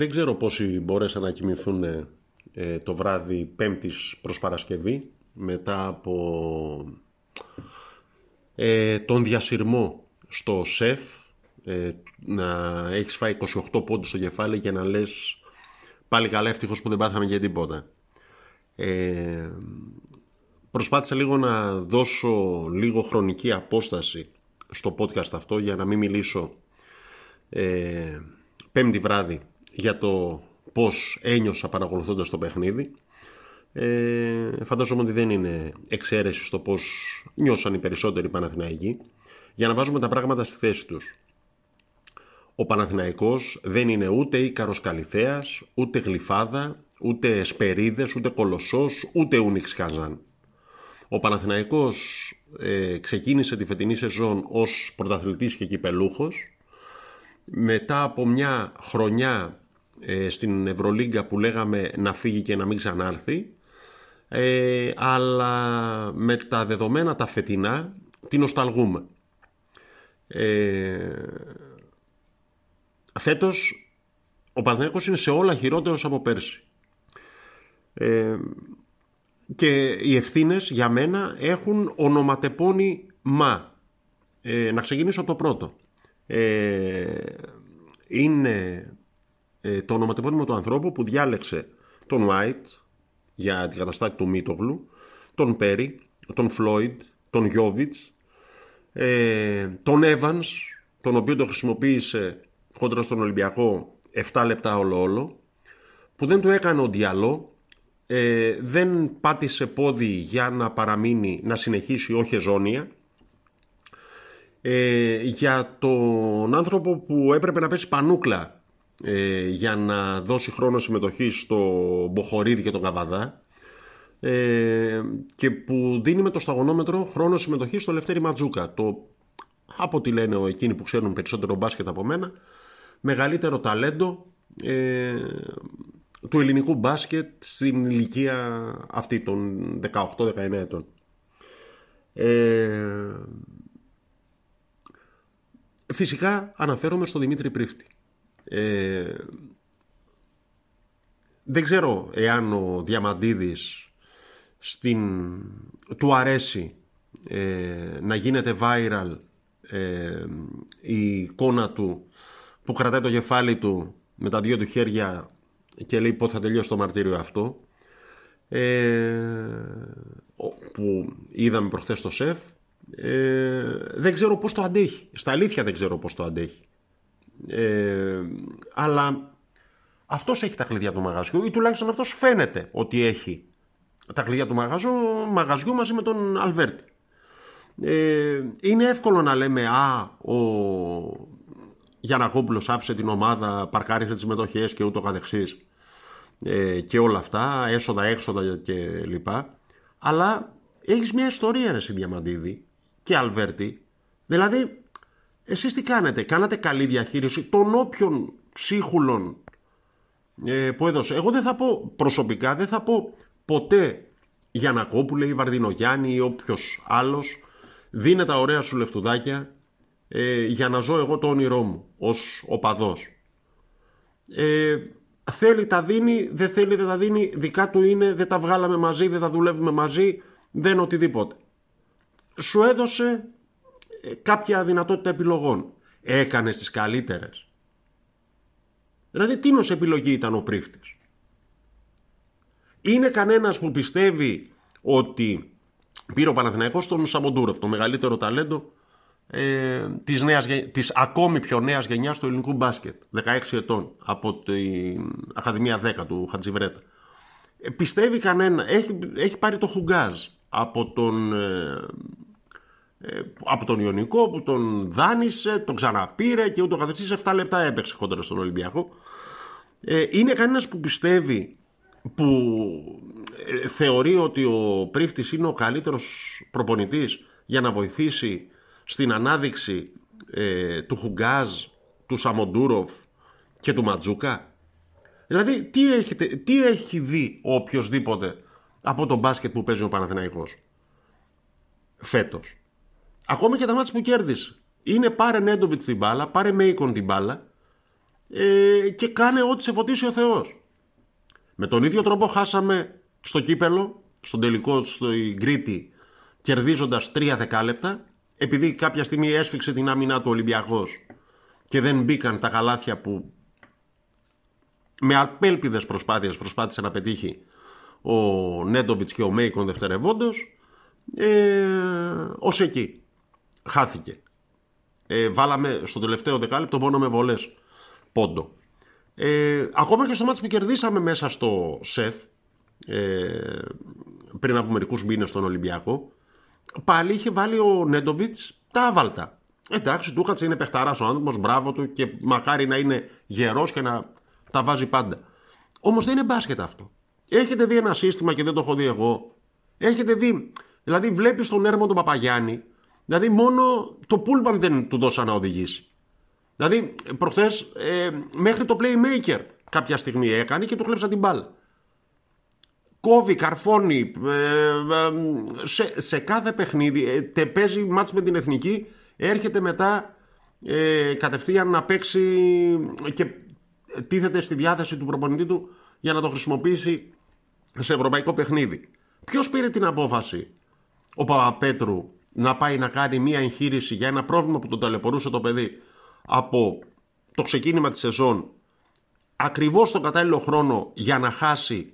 Δεν ξέρω πόσοι μπόρεσαν να κοιμηθούν ε, το βράδυ Πέμπτης προς Παρασκευή μετά από ε, τον διασυρμό στο ΣΕΦ ε, να έχεις φάει 28 πόντους στο κεφάλι και να λες πάλι καλά ευτυχώς που δεν πάθαμε για τίποτα. Ε, προσπάθησα λίγο να δώσω λίγο χρονική απόσταση στο podcast αυτό για να μην μιλήσω ε, πέμπτη βράδυ για το πώς ένιωσα παρακολουθώντας το παιχνίδι. Ε, φαντάζομαι ότι δεν είναι εξαίρεση στο πώς νιώσαν οι περισσότεροι Παναθηναϊκοί για να βάζουμε τα πράγματα στη θέση τους. Ο Παναθηναϊκός δεν είναι ούτε Ίκαρος Καλυθέας, ούτε Γλυφάδα, ούτε Σπερίδες, ούτε Κολοσσός, ούτε Ούνιξ Καζάν. Ο Παναθηναϊκός ε, ξεκίνησε τη φετινή σεζόν ως πρωταθλητής και κυπελούχος. Μετά από μια χρονιά ε, στην Ευρωλίγκα που λέγαμε να φύγει και να μην ξανάρθει, ε, αλλά με τα δεδομένα τα φετινά την νοσταλγούμε. Ε, φέτος ο Παναθηναϊκός είναι σε όλα χειρότερος από πέρσι. Ε, και οι ευθύνες για μένα έχουν ονοματεπώνει μα. Ε, να ξεκινήσω από το πρώτο. Ε, είναι ε, το ονοματεπώνυμο του ανθρώπου που διάλεξε τον White για την καταστάτη του Μίτογλου, τον Πέρι, τον Φλόιντ, τον Γιώβιτς, ε, τον Evans, τον οποίο το χρησιμοποίησε κόντρα στον Ολυμπιακό 7 λεπτά όλο όλο, που δεν του έκανε ο Διαλό, ε, δεν πάτησε πόδι για να παραμείνει, να συνεχίσει όχι εζώνια, ε, για τον άνθρωπο που έπρεπε να πέσει πανούκλα ε, για να δώσει χρόνο συμμετοχή στο Μποχορίδη και τον Καβαδά ε, και που δίνει με το σταγονόμετρο χρόνο συμμετοχή στο Λευτέρη Ματζούκα. Το, από ό,τι λένε εκείνοι που ξέρουν περισσότερο μπάσκετ από μένα, μεγαλύτερο ταλέντο ε, του ελληνικού μπάσκετ στην ηλικία αυτή των 18-19 ετών. Ε, φυσικά αναφέρομαι στο Δημήτρη Πρίφτη. Ε, δεν ξέρω εάν ο Διαμαντίδης στην, του αρέσει ε, να γίνεται viral ε, η εικόνα του που κρατάει το κεφάλι του με τα δύο του χέρια και λέει πότε θα τελειώσει το μαρτύριο αυτό που είδαμε προχθές στο ΣΕΦ. Δεν ξέρω πώς το αντέχει. Στα αλήθεια δεν ξέρω πώς το αντέχει ε, αλλά αυτός έχει τα κλειδιά του μαγαζιού ή τουλάχιστον αυτός φαίνεται ότι έχει τα κλειδιά του μαγαζιού, μαγαζιού μαζί με τον Αλβέρτη. Ε, είναι εύκολο να λέμε «Α, ο Γιανακόπουλος άφησε την ομάδα, παρκάρισε τις μετοχές και ούτω καθεξής» ε, και όλα αυτά, έσοδα, έξοδα και λοιπά. Αλλά έχεις μια ιστορία, ρε Διαμαντίδη και Αλβέρτη. Δηλαδή, εσείς τι κάνετε, κάνατε καλή διαχείριση των όποιων ψίχουλων ε, που έδωσε. Εγώ δεν θα πω προσωπικά, δεν θα πω ποτέ Γιανακόπουλε ή Βαρδινογιάννη ή όποιος άλλος δίνε τα ωραία σου λεφτουδάκια ε, για να ζω εγώ το όνειρό μου ως οπαδός. Ε, θέλει τα δίνει, δεν θέλει δεν τα δίνει, δικά του είναι, δεν τα βγάλαμε μαζί, δεν τα δουλεύουμε μαζί, δεν οτιδήποτε. Σου έδωσε ε, κάποια δυνατότητα επιλογών. Έκανες τις καλύτερες. Δηλαδή τι επιλογή ήταν ο πρίφτης. Είναι κανένας που πιστεύει ότι πήρε ο Παναθηναϊκός τον Σαμοντούρεφ, το μεγαλύτερο ταλέντο ε, της, νέας, της ακόμη πιο νέας γενιάς του ελληνικού μπάσκετ, 16 ετών, από την Ακαδημία 10 του Χατζιβρέτα. Ε, πιστεύει κανένα, έχει, έχει πάρει το Χουγκάζ από τον ε, ε, από τον Ιωνικό που τον δάνεισε, τον ξαναπήρε και ούτω καθεξής 7 λεπτά έπαιξε κόντρα στον Ολυμπιακό. Ε, είναι κανένας που πιστεύει που ε, θεωρεί ότι ο Πρίφτης είναι ο καλύτερος προπονητής για να βοηθήσει στην ανάδειξη του Χουγκάζ, του Σαμοντούροφ και του Ματζούκα. Δηλαδή, τι, έχετε, τι έχει δει ο οποιοδήποτε από τον μπάσκετ που παίζει ο Παναθηναϊκός φέτος; Ακόμα και τα μάτια που κέρδισε. Είναι πάρε Νέντοβιτς την μπάλα, πάρε Μέικον την μπάλα ε, και κάνε ό,τι σε φωτίσει ο Θεός. Με τον ίδιο τρόπο χάσαμε στο κύπελο, στον τελικό, στο Γκρίτη, κερδίζοντας τρία δεκάλεπτα, επειδή κάποια στιγμή έσφιξε την άμυνα του Ολυμπιακός και δεν μπήκαν τα καλάθια που με απέλπιδες προσπάθειες προσπάθησε να πετύχει ο Νέντοβιτς και ο Μέικον δευτερευόντως ε, ως εκεί χάθηκε ε, βάλαμε στο τελευταίο δεκάλεπτο μόνο με βολές πόντο ε, ακόμα και στο μάτι που κερδίσαμε μέσα στο ΣΕΦ ε, πριν από μερικούς μήνες στον Ολυμπιακό πάλι είχε βάλει ο Νέντοβιτς τα άβαλτα εντάξει Τούχατς είναι παιχταράς ο άνθρωπος μπράβο του και μακάρι να είναι γερός και να τα βάζει πάντα. Όμως δεν είναι μπάσκετ αυτό. Έχετε δει ένα σύστημα και δεν το έχω δει εγώ. Έχετε δει. Δηλαδή, βλέπεις τον έρμο του Παπαγιάννη. Δηλαδή, μόνο το πούλμαν δεν του δώσα να οδηγήσει. Δηλαδή, προχθές ε, μέχρι το playmaker κάποια στιγμή έκανε και του χλέψα την μπάλα. Κόβει, καρφώνει. Ε, ε, σε, σε κάθε παιχνίδι. Ε, παίζει μάτς με την εθνική. Έρχεται μετά ε, κατευθείαν να παίξει και τίθεται στη διάθεση του προπονητή του για να το χρησιμοποιήσει σε ευρωπαϊκό παιχνίδι. Ποιος πήρε την απόφαση, ο Παπαπέτρου, να πάει να κάνει μία εγχείρηση για ένα πρόβλημα που τον ταλαιπωρούσε το παιδί από το ξεκίνημα της σεζόν ακριβώς τον κατάλληλο χρόνο για να χάσει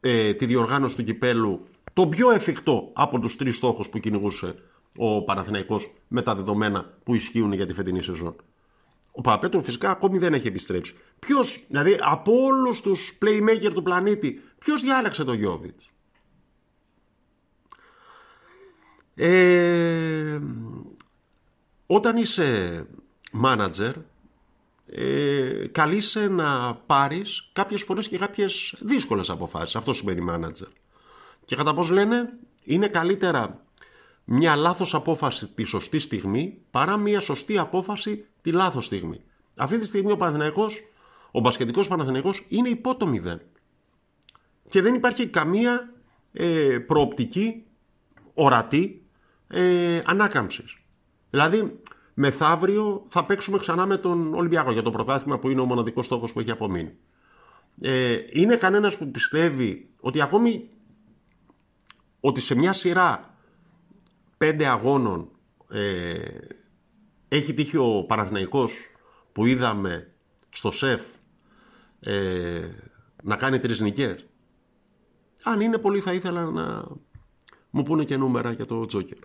ε, τη διοργάνωση του κυπέλου το πιο εφικτό από τους τρεις στόχους που κυνηγούσε ο Παναθηναϊκός με τα δεδομένα που ισχύουν για τη φετινή σεζόν. Ο Παπαπέτρου φυσικά ακόμη δεν έχει επιστρέψει. Ποιος, δηλαδή από όλους τους playmaker του πλανήτη, ποιος διάλεξε τον Γιώβιτς; Ε, όταν είσαι manager, ε, καλείσαι να πάρεις κάποιες φορές και κάποιες δύσκολες αποφάσεις. Αυτό σημαίνει manager. Και κατά πώς λένε, είναι καλύτερα μια λάθος απόφαση τη σωστή στιγμή παρά μια σωστή απόφαση τη λάθος στιγμή. Αυτή τη στιγμή ο Παναθηναϊκός, ο μπασκετικός Παναθηναϊκός είναι υπό το μηδέν. Και δεν υπάρχει καμία ε, προοπτική ορατή ε, ανάκαμψης. Δηλαδή, μεθαύριο θα παίξουμε ξανά με τον Ολυμπιακό για το πρωτάθλημα που είναι ο μοναδικός στόχος που έχει απομείνει. Ε, είναι κανένας που πιστεύει ότι ακόμη ότι σε μια σειρά πέντε αγώνων ε, έχει τύχει ο Παναθηναϊκός που είδαμε στο ΣΕΦ ε, να κάνει τρεις νικές. Αν είναι πολύ θα ήθελα να μου πούνε και νούμερα για το Τζόκερ.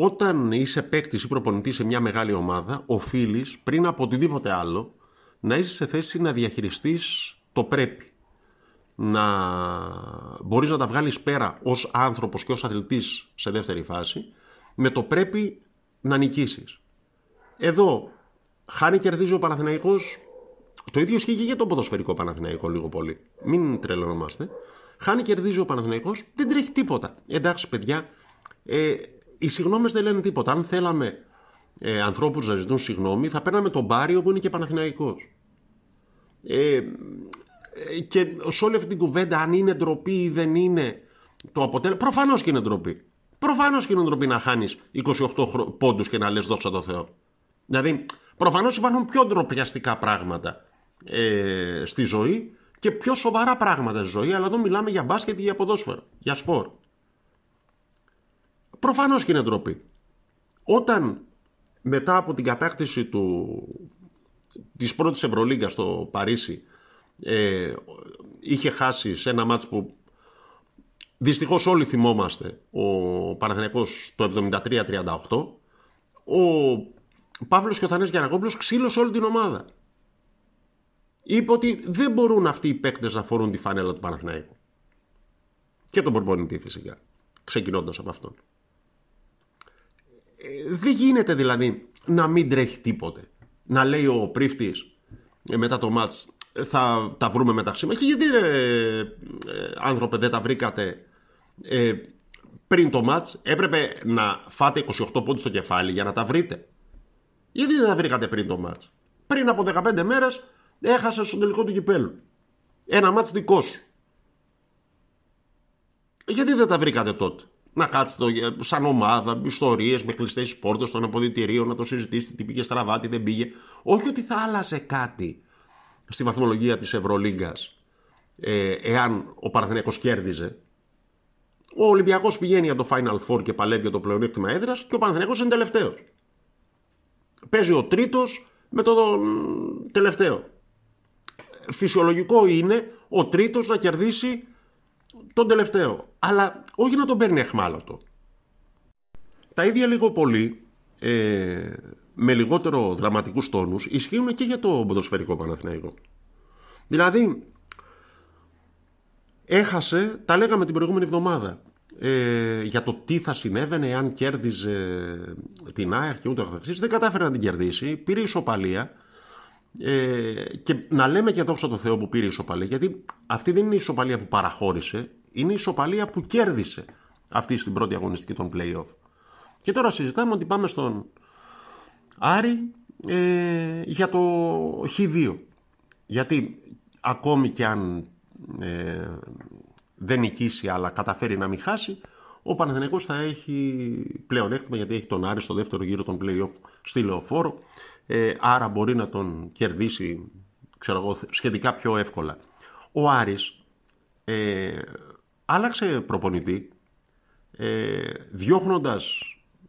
Όταν είσαι παίκτης ή προπονητής σε μια μεγάλη ομάδα, οφείλεις πριν από οτιδήποτε άλλο να είσαι σε θέση να διαχειριστείς το πρέπει. Να μπορείς να τα βγάλεις πέρα ως άνθρωπος και ως αθλητής σε δεύτερη φάση, με το πρέπει να νικήσεις. Εδώ χάνει κερδίζει ο Παναθηναϊκός, το ίδιο ισχύει και για το ποδοσφαιρικό Παναθηναϊκό λίγο πολύ. Μην τρελανόμαστε. Χάνει κερδίζει ο Παναθηναϊκός, δεν τρέχει τίποτα. Εντάξει παιδιά, ε, οι συγγνώμες δεν λένε τίποτα. Αν θέλαμε ε, ανθρώπους να ζητούν συγγνώμη, θα παίρναμε τον Πάριο που είναι και Παναθηναϊκός. Ε, ε, και σε όλη αυτή την κουβέντα αν είναι ντροπή ή δεν είναι το αποτέλεσμα, προφανώς και είναι ντροπή. Προφανώς και είναι ντροπή να χάνεις 28 πόντους και να λες δόξα τω Θεώ. Δηλαδή, προφανώς υπάρχουν πιο ντροπιαστικά πράγματα ε, στη ζωή και πιο σοβαρά πράγματα στη ζωή, αλλά εδώ μιλάμε για μπάσκετ και για ποδόσφαιρο, για σπορ. Προφανώς και είναι ντροπή. Όταν μετά από την κατάκτηση του, της πρώτης Ευρωλίγκας στο Παρίσι ε, είχε χάσει σε ένα μάτς που Δυστυχώς όλοι θυμόμαστε ο Παναθηναϊκός το 73-38. Ο Παύλος και ο Θανές Γιανακόπουλος ξύλωσε όλη την ομάδα. Είπε ότι δεν μπορούν αυτοί οι παίκτες να φορούν τη φανέλα του Παναθηναϊκού. Και τον προπονητή φυσικά. Ξεκινώντας από αυτόν. Ε, δεν γίνεται δηλαδή να μην τρέχει τίποτε. Να λέει ο πρίφτης ε, μετά το μάτς θα τα βρούμε μεταξύ μας. Και γιατί ρε, ε, άνθρωπε δεν τα βρήκατε ε, πριν το μάτς; Έπρεπε να φάτε 28 πόντους στο κεφάλι για να τα βρείτε. Γιατί δεν τα βρήκατε πριν το μάτς; Πριν από 15 μέρες Έχασες στον τελικό του κυπέλου. Ένα μάτς δικός σου. Γιατί δεν τα βρήκατε τότε; Να κάτσετε σαν ομάδα, ιστορίες με κλειστές πόρτες των αποδητηρίων, να το συζητήσετε τι πήγε στραβά, τι δεν πήγε. Όχι ότι θα άλλαζε κάτι στη βαθμολογία της Ευρωλίγκας ε, εάν ο Παναθηναϊκός κέρδιζε. Ο Ολυμπιακός πηγαίνει για το Final Four και παλεύει για το πλεονέκτημα έδρας και ο Παναθηναϊκός είναι τελευταίος. Παίζει ο τρίτος με το τελευταίο. Φυσιολογικό είναι ο τρίτος να κερδίσει τον τελευταίο. Αλλά όχι να τον παίρνει εχμάλωτο. Τα ίδια λίγο πολύ, ε, με λιγότερο δραματικούς τόνους, ισχύουν και για το ποδοσφαιρικό Παναθηναϊκό. Δηλαδή, έχασε, τα λέγαμε την προηγούμενη εβδομάδα, ε, για το τι θα συνέβαινε αν κέρδιζε την ΑΕΚ και ούτε καθεξής. Δεν κατάφερε να την κερδίσει, πήρε ισοπαλία ε, και να λέμε και δόξα τω Θεώ που πήρε ισοπαλία, γιατί αυτή δεν είναι η ισοπαλία που παραχώρησε, είναι η ισοπαλία που κέρδισε αυτή στην πρώτη αγωνιστική των play-off. Και τώρα συζητάμε ότι πάμε στον Άρη ε, για το Χ2. Γιατί ακόμη και αν ε, δεν νικήσει αλλά καταφέρει να μην χάσει, ο Παναθηναϊκός θα έχει πλέον έκτημα γιατί έχει τον Άρη στο δεύτερο γύρο των play-off στη Λεωφόρο. Ε, άρα μπορεί να τον κερδίσει ξέρω εγώ, σχετικά πιο εύκολα. Ο Άρης ε, άλλαξε προπονητή ε, διώχνοντας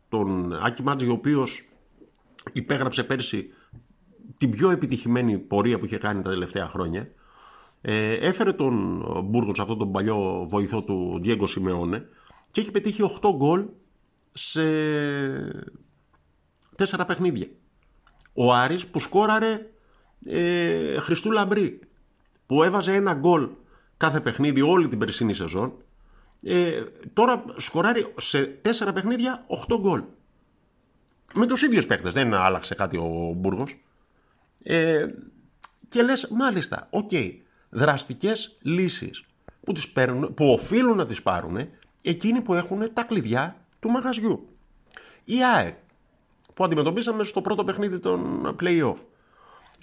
τον Άκη Μάτζη ο οποίος υπέγραψε πέρσι την πιο επιτυχημένη πορεία που είχε κάνει τα τελευταία χρόνια ε, έφερε τον Μπούργος σε αυτόν τον παλιό βοηθό του Διέγκο Σιμεώνε και έχει πετύχει 8 γκολ σε 4 παιχνίδια. Ο Άρης που σκόραρε ε, Χριστού Λαμπρή που έβαζε ένα γκολ κάθε παιχνίδι όλη την περσινή σεζόν ε, τώρα σκοράρει σε 4 παιχνίδια 8 γκολ. Με τους ίδιους παίκτες, δεν άλλαξε κάτι ο Μπούργος. Ε, και λες μάλιστα, ok, okay, δραστικές λύσεις που, τις παίρνουν, που οφείλουν να τις πάρουν εκείνοι που έχουν τα κλειδιά του μαγαζιού. Η ΑΕΚ που αντιμετωπίσαμε στο πρώτο παιχνίδι των play-off.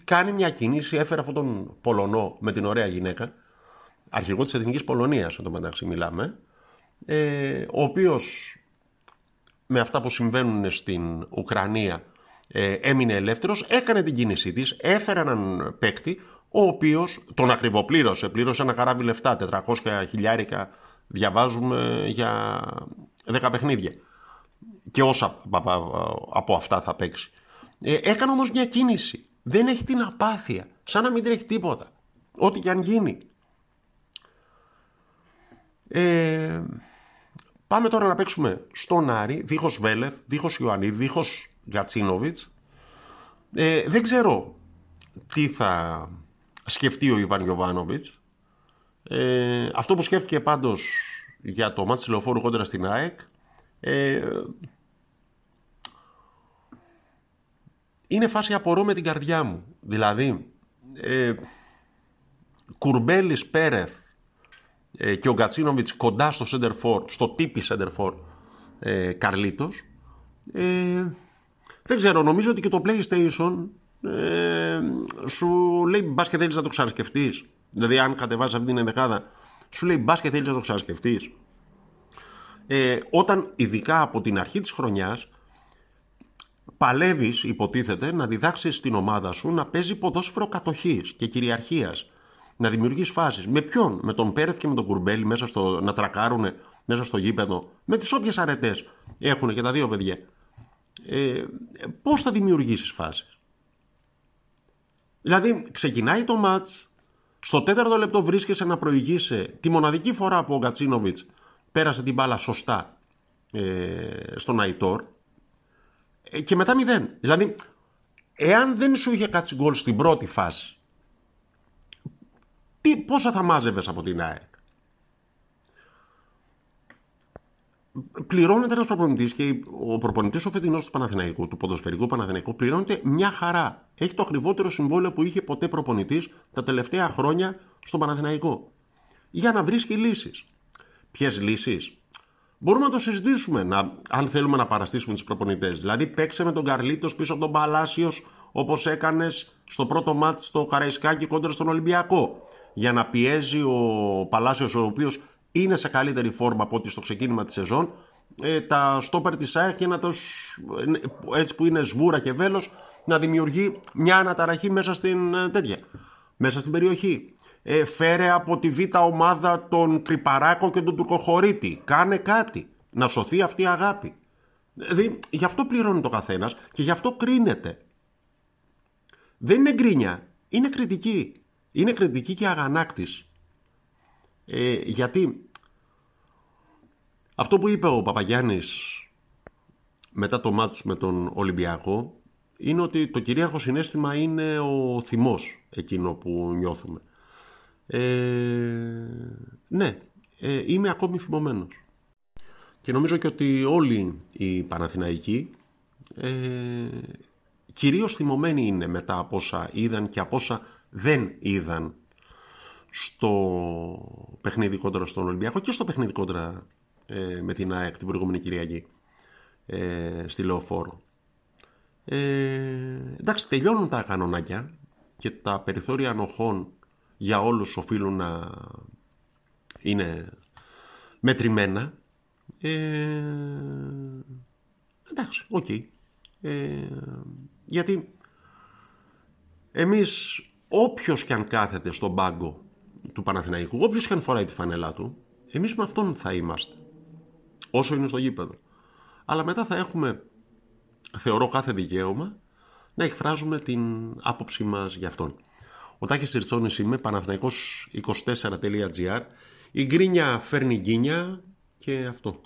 Κάνει μια κίνηση, έφερε αυτόν τον Πολωνό με την ωραία γυναίκα αρχηγό της Εθνικής Πολωνίας, εν μεταξύ μιλάμε ε, ο οποίος με αυτά που συμβαίνουν στην Ουκρανία ε, έμεινε ελεύθερος, έκανε την κίνησή της, έφερε έναν παίκτη ο οποίος τον ακριβοπλήρωσε, πλήρωσε ένα καράβι λεφτά, 400 χιλιάρικα διαβάζουμε για 10 παιχνίδια και όσα από αυτά θα παίξει. Ε, έκανε όμως μια κίνηση, δεν έχει την απάθεια, σαν να μην τρέχει τίποτα, ό,τι και αν γίνει. Ε, πάμε τώρα να παίξουμε στον Άρη, δίχως Βέλεθ, δίχως Ιωαννίδη, δίχως Γκατσίνοβιτς. Ε, δεν ξέρω τι θα σκεφτεί ο Ιβάν Γιωβάνοβιτς. Ε, αυτό που σκέφτηκε πάντως για το μάτι λεωφόρου κόντρα στην ΑΕΚ ε, είναι φάση απορώ με την καρδιά μου. Δηλαδή, ε, Κουρμπέλης Πέρεθ ε, και ο Γκατσίνοβιτς κοντά στο center στο τύπη center ε, Καρλίτος. Ε, δεν ξέρω, νομίζω ότι και το PlayStation ε, σου λέει μπα και θέλεις να το ξανασκεφτείς. Δηλαδή, αν κατεβάζει αυτή την ενδεκάδα, σου λέει μπα και θέλεις να το ξανασκεφτείς. Ε, όταν ειδικά από την αρχή της χρονιάς παλεύεις υποτίθεται να διδάξεις την ομάδα σου να παίζει ποδόσφαιρο κατοχής και κυριαρχίας να δημιουργείς φάσεις. Με ποιον, με τον Πέρεθ και με τον Κουρμπέλη μέσα στο, να τρακάρουν μέσα στο γήπεδο; Με τις όποιες αρετές έχουν και τα δύο παιδιά. Ε, πώς θα δημιουργήσεις φάσεις; Δηλαδή, ξεκινάει το μάτς, στο τέταρτο λεπτό βρίσκεσαι να προηγήσει τη μοναδική φορά που ο Γκατσίνοβιτς πέρασε την μπάλα σωστά ε, στον Αϊτόρ. ε, και μετά μηδέν. Δηλαδή, εάν δεν σου είχε κάτσει γκολ στην πρώτη φάση, τι, πόσα θα μάζευες από την ΑΕΚ; πληρώνεται ένας προπονητής και ο προπονητής ο φετινός του Παναθηναϊκού, του ποδοσφαιρικού Παναθηναϊκού, πληρώνεται μια χαρά. Έχει το ακριβότερο συμβόλαιο που είχε ποτέ προπονητής τα τελευταία χρόνια στον Παναθηναϊκό. Για να βρίσκει λύσεις. Ποιες λύσεις; Μπορούμε να το συζητήσουμε, να, αν θέλουμε να παραστήσουμε τους προπονητές. Δηλαδή, παίξε με τον Καρλίτος πίσω από τον Παλάσιος όπως έκανες στο πρώτο μάτς στο Καραϊσκάκι κόντρα στον Ολυμπιακό για να πιέζει ο Παλάσιος ο οποίος είναι σε καλύτερη φόρμα από ότι στο ξεκίνημα της σεζόν ε, τα στόπερ της ΑΕΚ και να το, έτσι που είναι σβούρα και βέλος να δημιουργεί μια αναταραχή μέσα στην ε, τέτοια, μέσα στην περιοχή. Ε, φέρε από τη β' ομάδα τον Τρυπαράκο και τον Τουρκοχωρίτη. Κάνε κάτι. Να σωθεί αυτή η αγάπη. Δηλαδή, γι' αυτό πληρώνει το καθένας και γι' αυτό κρίνεται. Δεν είναι γκρίνια, είναι κριτική. Είναι κριτική και αγανάκτης. Ε, γιατί αυτό που είπε ο Παπαγιάννης μετά το μάτς με τον Ολυμπιακό είναι ότι το κυρίαρχο συνέστημα είναι ο θυμός εκείνο που νιώθουμε. Ε, ναι, ε, είμαι ακόμη θυμωμένος. Και νομίζω και ότι όλοι οι Παναθηναϊκοί ε, κυρίως θυμωμένοι είναι μετά από όσα είδαν και από όσα δεν είδαν στο παιχνίδι κόντρα στον Ολυμπιακό και στο παιχνίδι κόντρα ε, με την ΑΕΚ την προηγούμενη Κυριακή ε, στη Λεωφόρο. Ε, εντάξει, τελειώνουν τα κανονάκια και τα περιθώρια ανοχών για όλους οφείλουν να είναι μετρημένα. Ε, εντάξει, οκ. Ε, γιατί εμείς όποιος και αν κάθεται στον πάγκο του Παναθηναϊκού, όποιος και αν φοράει τη φανέλα του, εμείς με αυτόν θα είμαστε. Όσο είναι στο γήπεδο. Αλλά μετά θα έχουμε, θεωρώ κάθε δικαίωμα, να εκφράζουμε την άποψή μας για αυτόν. Ο Τάκης Σιρτσόνης είμαι, παναθηναϊκός24.gr. Η γκρίνια φέρνει γκίνια και αυτό.